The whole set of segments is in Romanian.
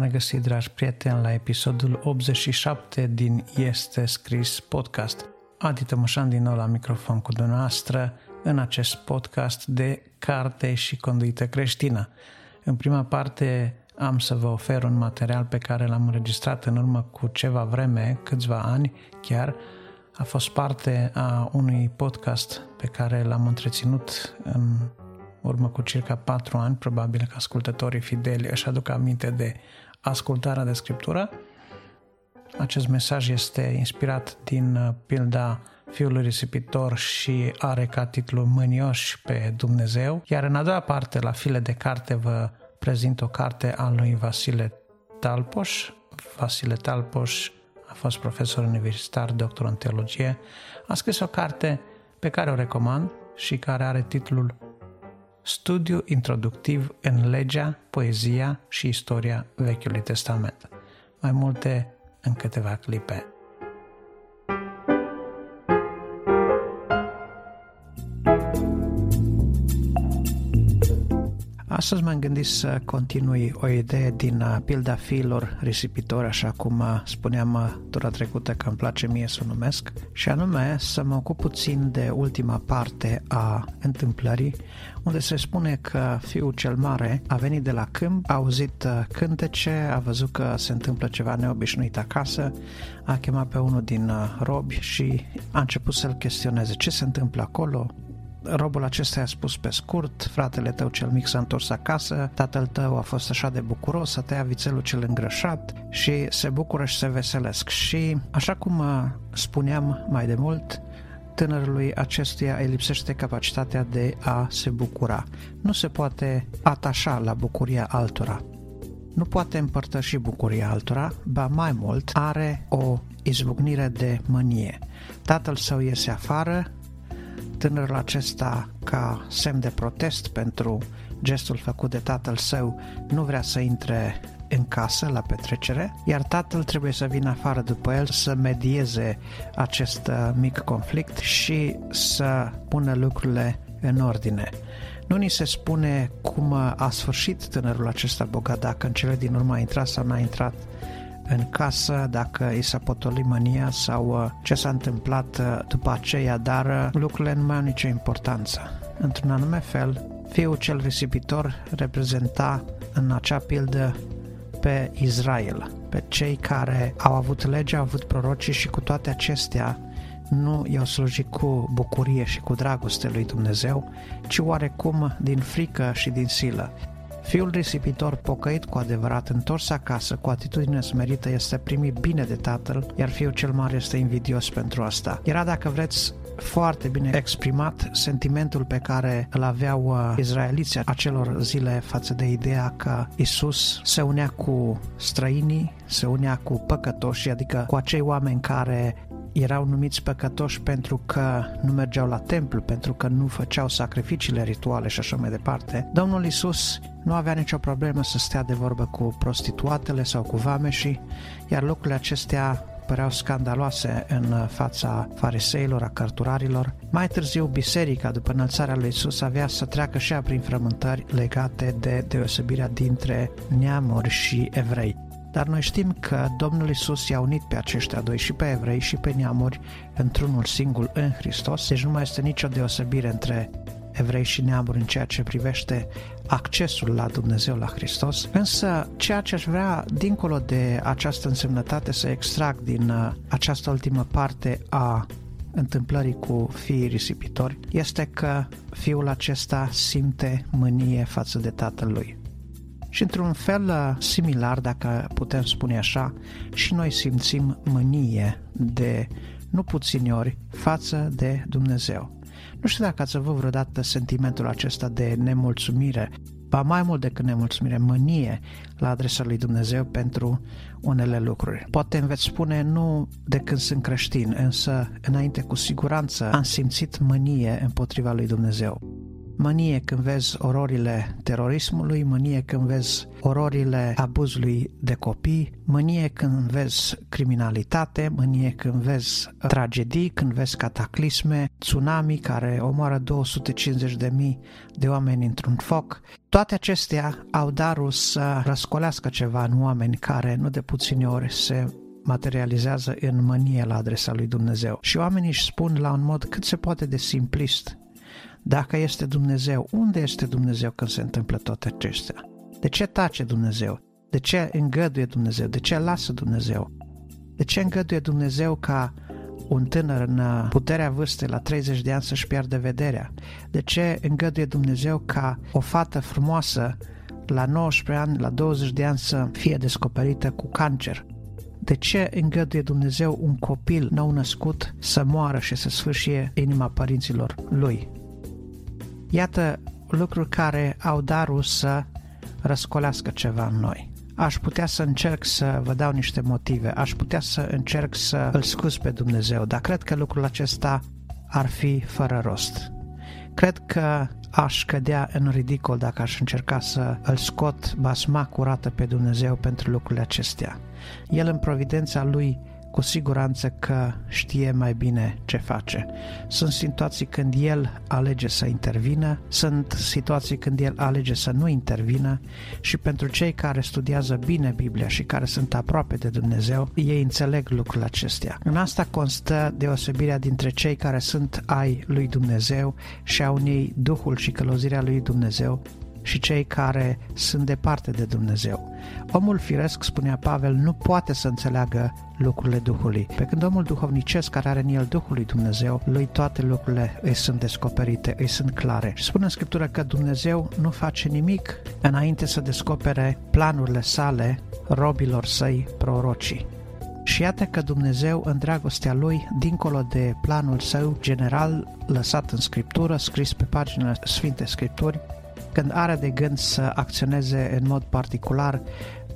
Bine v-am regăsit, dragi prieteni, la episodul 87 din Este Scris Podcast. Adi Tămășan din nou la microfon cu dumneavoastră în acest podcast de carte și conduită creștină. În prima parte am să vă ofer un material pe care l-am înregistrat în urmă cu ceva vreme, câțiva ani chiar. A fost parte a unui podcast pe care l-am întreținut în urmă cu circa patru ani, probabil că ascultătorii fideli își aduc aminte de ascultarea de scriptură. Acest mesaj este inspirat din uh, pilda fiului risipitor și are ca titlu Mânioși pe Dumnezeu. Iar în a doua parte, la file de carte, vă prezint o carte a lui Vasile Talpoș. Vasile Talpoș a fost profesor universitar, doctor în teologie. A scris o carte pe care o recomand și care are titlul Studiu introductiv în legea, poezia și istoria Vechiului Testament. Mai multe în câteva clipe. Astăzi m-am gândit să continui o idee din uh, pilda fiilor risipitori, așa cum uh, spuneam uh, tura trecută că îmi place mie să o numesc, și anume să mă ocup puțin de ultima parte a întâmplării, unde se spune că fiul cel mare a venit de la câmp, a auzit cântece, a văzut că se întâmplă ceva neobișnuit acasă, a chemat pe unul din robi și a început să-l chestioneze. Ce se întâmplă acolo, robul acesta i-a spus pe scurt, fratele tău cel mic s-a întors acasă, tatăl tău a fost așa de bucuros, a tăiat vițelul cel îngrășat și se bucură și se veselesc. Și așa cum uh, spuneam mai de mult, tânărului acestuia îi lipsește capacitatea de a se bucura. Nu se poate atașa la bucuria altora. Nu poate împărtăși bucuria altora, ba mai mult, are o izbucnire de mânie. Tatăl său iese afară, tânărul acesta, ca semn de protest pentru gestul făcut de tatăl său, nu vrea să intre în casă la petrecere, iar tatăl trebuie să vină afară după el să medieze acest uh, mic conflict și să pună lucrurile în ordine. Nu ni se spune cum a sfârșit tânărul acesta bogat, dacă în cele din urmă a intrat sau n-a intrat în casă, dacă i s-a potolit mânia sau uh, ce s-a întâmplat uh, după aceea, dar uh, lucrurile nu mai au nicio importanță. Într-un anume fel, fiul cel risipitor reprezenta în acea pildă pe Israel, pe cei care au avut legea, au avut prorocii și cu toate acestea nu i-au slujit cu bucurie și cu dragoste lui Dumnezeu, ci oarecum din frică și din silă. Fiul risipitor, pocăit cu adevărat, întors acasă, cu atitudine smerită, este primit bine de tatăl, iar fiul cel mare este invidios pentru asta. Era, dacă vreți, foarte bine exprimat sentimentul pe care îl aveau uh, izraeliții acelor zile față de ideea că Isus se unea cu străinii, se unea cu păcătoși, adică cu acei oameni care erau numiți păcătoși pentru că nu mergeau la templu, pentru că nu făceau sacrificiile rituale și așa mai departe. Domnul Isus nu avea nicio problemă să stea de vorbă cu prostituatele sau cu vameșii, iar lucrurile acestea păreau scandaloase în fața fariseilor, a cărturarilor. Mai târziu, biserica, după înălțarea lui Isus, avea să treacă și ea prin frământări legate de deosebirea dintre neamuri și evrei. Dar noi știm că Domnul Isus i-a unit pe aceștia doi, și pe evrei și pe neamuri, într-unul singur în Hristos, deci nu mai este nicio deosebire între evrei și neamuri în ceea ce privește accesul la Dumnezeu, la Hristos. Însă, ceea ce aș vrea, dincolo de această însemnătate, să extrag din uh, această ultimă parte a întâmplării cu fiii risipitori, este că fiul acesta simte mânie față de tatăl lui. Și într-un fel uh, similar, dacă putem spune așa, și noi simțim mânie de nu puțini ori față de Dumnezeu. Nu știu dacă ați avut vreodată sentimentul acesta de nemulțumire, ba mai mult decât nemulțumire, mânie la adresa lui Dumnezeu pentru unele lucruri. Poate îmi veți spune nu de când sunt creștin, însă înainte cu siguranță am simțit mânie împotriva lui Dumnezeu mânie când vezi ororile terorismului, mânie când vezi ororile abuzului de copii, mânie când vezi criminalitate, mânie când vezi tragedii, când vezi cataclisme, tsunami care omoară 250 de mii de oameni într-un foc. Toate acestea au darul să răscolească ceva în oameni care nu de puține ori se materializează în mânie la adresa lui Dumnezeu. Și oamenii își spun la un mod cât se poate de simplist, dacă este Dumnezeu, unde este Dumnezeu când se întâmplă toate acestea? De ce tace Dumnezeu? De ce îngăduie Dumnezeu? De ce lasă Dumnezeu? De ce îngăduie Dumnezeu ca un tânăr în puterea vârstei la 30 de ani să-și piardă vederea? De ce îngăduie Dumnezeu ca o fată frumoasă la 19 ani, la 20 de ani să fie descoperită cu cancer? De ce îngăduie Dumnezeu un copil nou născut să moară și să sfârșie inima părinților lui? Iată lucruri care au darul să răscolească ceva în noi. Aș putea să încerc să vă dau niște motive, aș putea să încerc să îl scuz pe Dumnezeu, dar cred că lucrul acesta ar fi fără rost. Cred că aș cădea în ridicol dacă aș încerca să îl scot basma curată pe Dumnezeu pentru lucrurile acestea. El în providența lui cu siguranță că știe mai bine ce face. Sunt situații când el alege să intervină, sunt situații când el alege să nu intervină și pentru cei care studiază bine Biblia și care sunt aproape de Dumnezeu, ei înțeleg lucrurile acestea. În asta constă deosebirea dintre cei care sunt ai lui Dumnezeu și au unei Duhul și călăuzirea lui Dumnezeu și cei care sunt departe de Dumnezeu. Omul firesc, spunea Pavel, nu poate să înțeleagă lucrurile Duhului, pe când omul duhovnicesc care are în el Duhul lui Dumnezeu, lui toate lucrurile îi sunt descoperite, îi sunt clare. Și spune în Scriptură că Dumnezeu nu face nimic înainte să descopere planurile sale robilor săi prorocii. Și iată că Dumnezeu, în dragostea Lui, dincolo de planul său general lăsat în Scriptură, scris pe paginile Sfinte Scripturi, când are de gând să acționeze în mod particular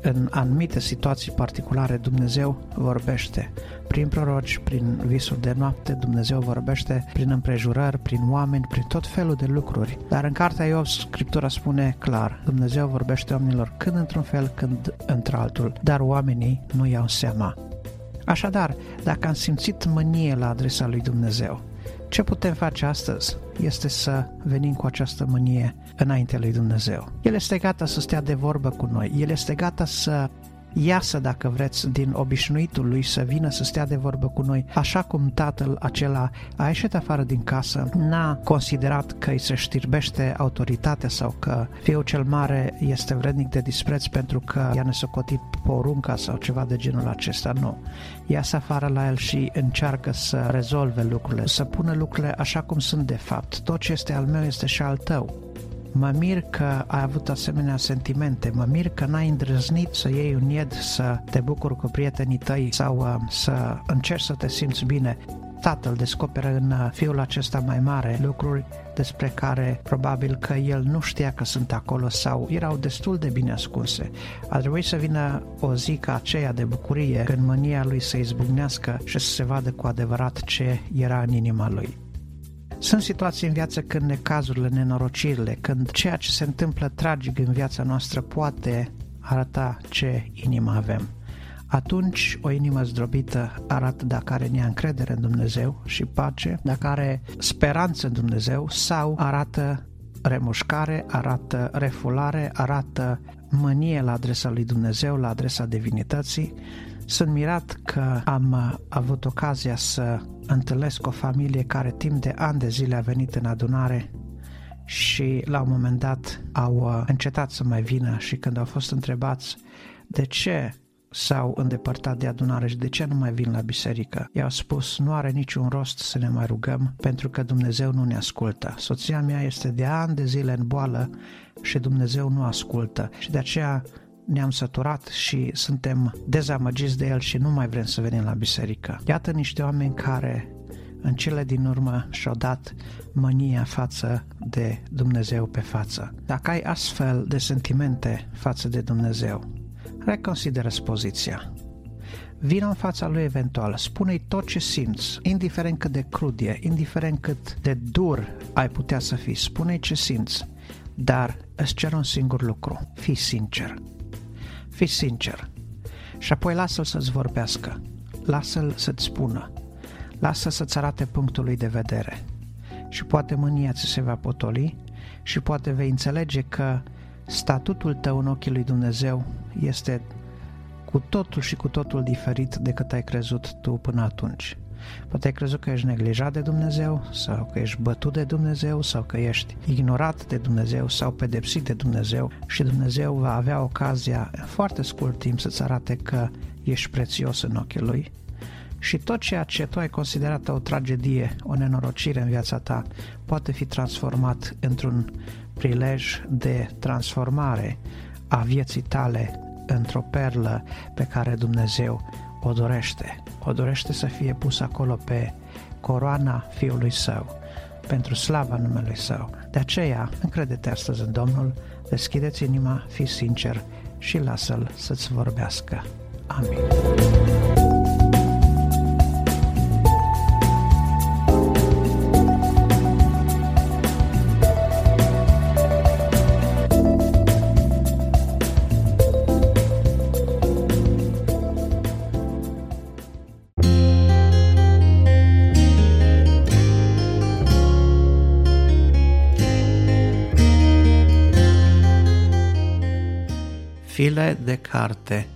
în anumite situații particulare, Dumnezeu vorbește. Prin proroci, prin visuri de noapte, Dumnezeu vorbește prin împrejurări, prin oameni, prin tot felul de lucruri. Dar în cartea Iov, Scriptura spune clar, Dumnezeu vorbește oamenilor când într-un fel, când într-altul, dar oamenii nu iau seama. Așadar, dacă am simțit mânie la adresa lui Dumnezeu, ce putem face astăzi este să venim cu această mânie înaintea lui Dumnezeu. El este gata să stea de vorbă cu noi, El este gata să iasă, dacă vreți, din obișnuitul lui să vină să stea de vorbă cu noi, așa cum tatăl acela a ieșit afară din casă, n-a considerat că îi se știrbește autoritatea sau că fiul cel mare este vrednic de dispreț pentru că i-a nesocotit porunca sau ceva de genul acesta, nu. Iasă afară la el și încearcă să rezolve lucrurile, să pună lucrurile așa cum sunt de fapt. Tot ce este al meu este și al tău. Mă mir că ai avut asemenea sentimente, mă mir că n-ai îndrăznit să iei un ied, să te bucuri cu prietenii tăi sau uh, să încerci să te simți bine. Tatăl descoperă în uh, fiul acesta mai mare lucruri despre care probabil că el nu știa că sunt acolo sau erau destul de bine ascunse. A trebuit să vină o zi ca aceea de bucurie când mânia lui să izbucnească și să se vadă cu adevărat ce era în inima lui. Sunt situații în viață când necazurile, nenorocirile, când ceea ce se întâmplă tragic în viața noastră poate arăta ce inimă avem. Atunci o inimă zdrobită arată dacă are nea încredere în Dumnezeu și pace, dacă are speranță în Dumnezeu sau arată remușcare, arată refulare, arată mânie la adresa lui Dumnezeu, la adresa divinității. Sunt mirat că am avut ocazia să întâlnesc o familie care timp de ani de zile a venit în adunare și la un moment dat au uh, încetat să mai vină și când au fost întrebați de ce s-au îndepărtat de adunare și de ce nu mai vin la biserică. I-au spus, nu are niciun rost să ne mai rugăm pentru că Dumnezeu nu ne ascultă. Soția mea este de ani de zile în boală și Dumnezeu nu ascultă și de aceea ne-am săturat și suntem dezamăgiți de el și nu mai vrem să venim la biserică. Iată niște oameni care în cele din urmă și-au dat mânia față de Dumnezeu pe față. Dacă ai astfel de sentimente față de Dumnezeu, reconsideră poziția. Vino în fața lui eventual, spune-i tot ce simți, indiferent cât de crud e, indiferent cât de dur ai putea să fii, spune-i ce simți, dar îți cer un singur lucru, fii sincer. Fii sincer. Și apoi lasă-l să-ți vorbească, lasă-l să-ți spună, lasă să-ți arate punctul lui de vedere. Și poate mânia ți se va potoli și poate vei înțelege că statutul tău în ochii lui Dumnezeu este cu totul și cu totul diferit decât ai crezut tu până atunci. Poate ai crezut că ești neglijat de Dumnezeu sau că ești bătut de Dumnezeu sau că ești ignorat de Dumnezeu sau pedepsit de Dumnezeu și Dumnezeu va avea ocazia în foarte scurt timp să-ți arate că ești prețios în ochii Lui. Și tot ceea ce tu ai considerat o tragedie, o nenorocire în viața ta, poate fi transformat într-un prilej de transformare a vieții tale într-o perlă pe care Dumnezeu o dorește. O dorește să fie pus acolo pe coroana Fiului Său, pentru slava numelui Său. De aceea, încrede-te astăzi în Domnul, deschideți inima, fii sincer și lasă-L să-ți vorbească. Amin. File de carte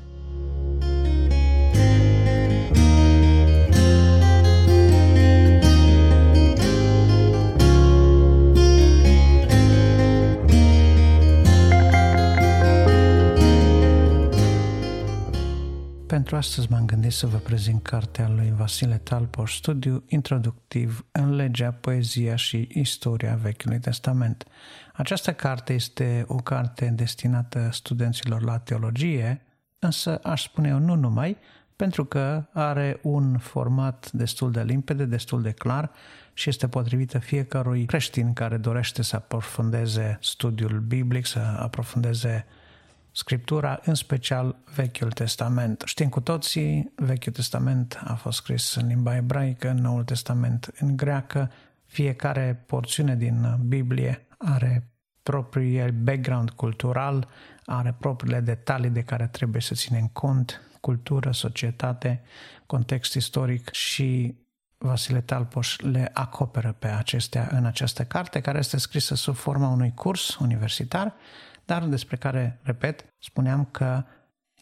Pentru astăzi m-am gândit să vă prezint cartea lui Vasile Talpoș, studiu introductiv în legea, poezia și istoria Vechiului Testament. Această carte este o carte destinată studenților la teologie, însă aș spune eu nu numai, pentru că are un format destul de limpede, destul de clar și este potrivită fiecărui creștin care dorește să aprofundeze studiul biblic, să aprofundeze Scriptura, în special Vechiul Testament. Știm cu toții, Vechiul Testament a fost scris în limba ebraică, Noul Testament în greacă. Fiecare porțiune din Biblie are propriul background cultural, are propriile detalii de care trebuie să ținem cont, cultură, societate, context istoric și Vasile Talpoș le acoperă pe acestea în această carte, care este scrisă sub forma unui curs universitar, dar despre care, repet, spuneam că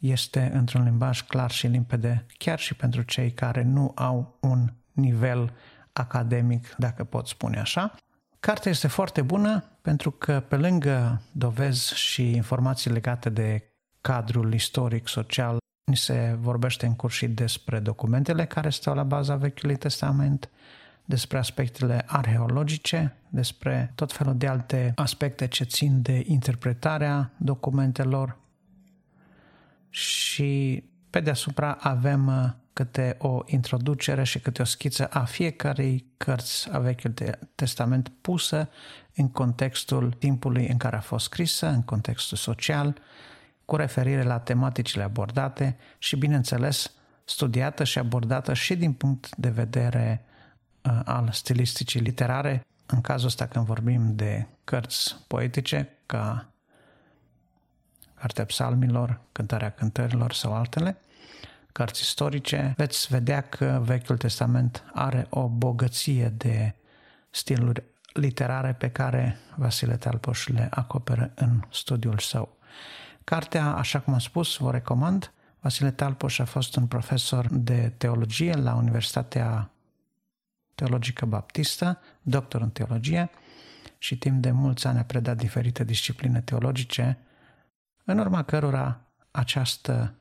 este într-un limbaj clar și limpede, chiar și pentru cei care nu au un nivel academic, dacă pot spune așa. Cartea este foarte bună pentru că pe lângă dovezi și informații legate de cadrul istoric, social, ni se vorbește în curs și despre documentele care stau la baza Vechiului Testament, despre aspectele arheologice, despre tot felul de alte aspecte ce țin de interpretarea documentelor. Și pe deasupra avem uh, câte o introducere și câte o schiță a fiecarei cărți a Vechiului Testament pusă în contextul timpului în care a fost scrisă, în contextul social, cu referire la tematicile abordate și, bineînțeles, studiată și abordată și din punct de vedere uh, al stilisticii literare, în cazul ăsta când vorbim de cărți poetice, ca Cartea Psalmilor, Cântarea Cântărilor sau altele, cărți istorice, veți vedea că Vechiul Testament are o bogăție de stiluri literare pe care Vasile Talpoș le acoperă în studiul său. Cartea, așa cum am spus, vă recomand. Vasile Talpoș a fost un profesor de teologie la Universitatea Teologică Baptistă, doctor în teologie și timp de mulți ani a predat diferite discipline teologice, în urma cărora această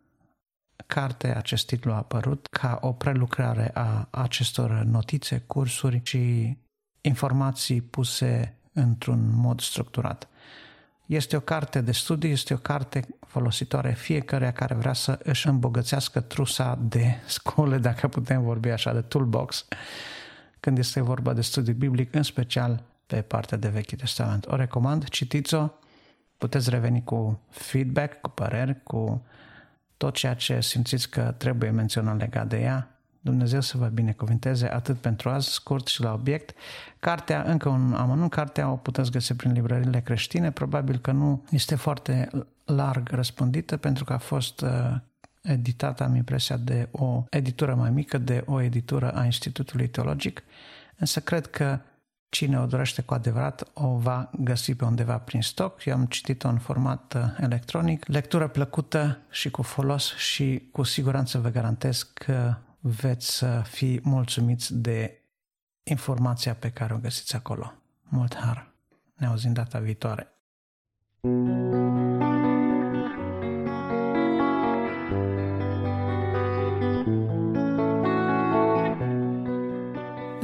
carte, acest titlu a apărut ca o prelucrare a acestor notițe, cursuri și informații puse într-un mod structurat. Este o carte de studii, este o carte folositoare fiecare care vrea să își îmbogățească trusa de scole, dacă putem vorbi așa, de toolbox, când este vorba de studiu biblic, în special pe partea de Vechi Testament. O recomand, citiți-o, puteți reveni cu feedback, cu păreri, cu tot ceea ce simțiți că trebuie menționat legat de ea. Dumnezeu să vă binecuvinteze atât pentru azi, scurt și la obiect. Cartea, încă un amănunt, cartea o puteți găsi prin librările creștine, probabil că nu este foarte larg răspândită pentru că a fost uh, editată, am impresia, de o editură mai mică, de o editură a Institutului Teologic, însă cred că cine o dorește cu adevărat o va găsi pe undeva prin stoc. Eu am citit-o în format uh, electronic. Lectură plăcută și cu folos și cu siguranță vă garantez că veți uh, fi mulțumiți de informația pe care o găsiți acolo. Mult har! Ne auzim data viitoare!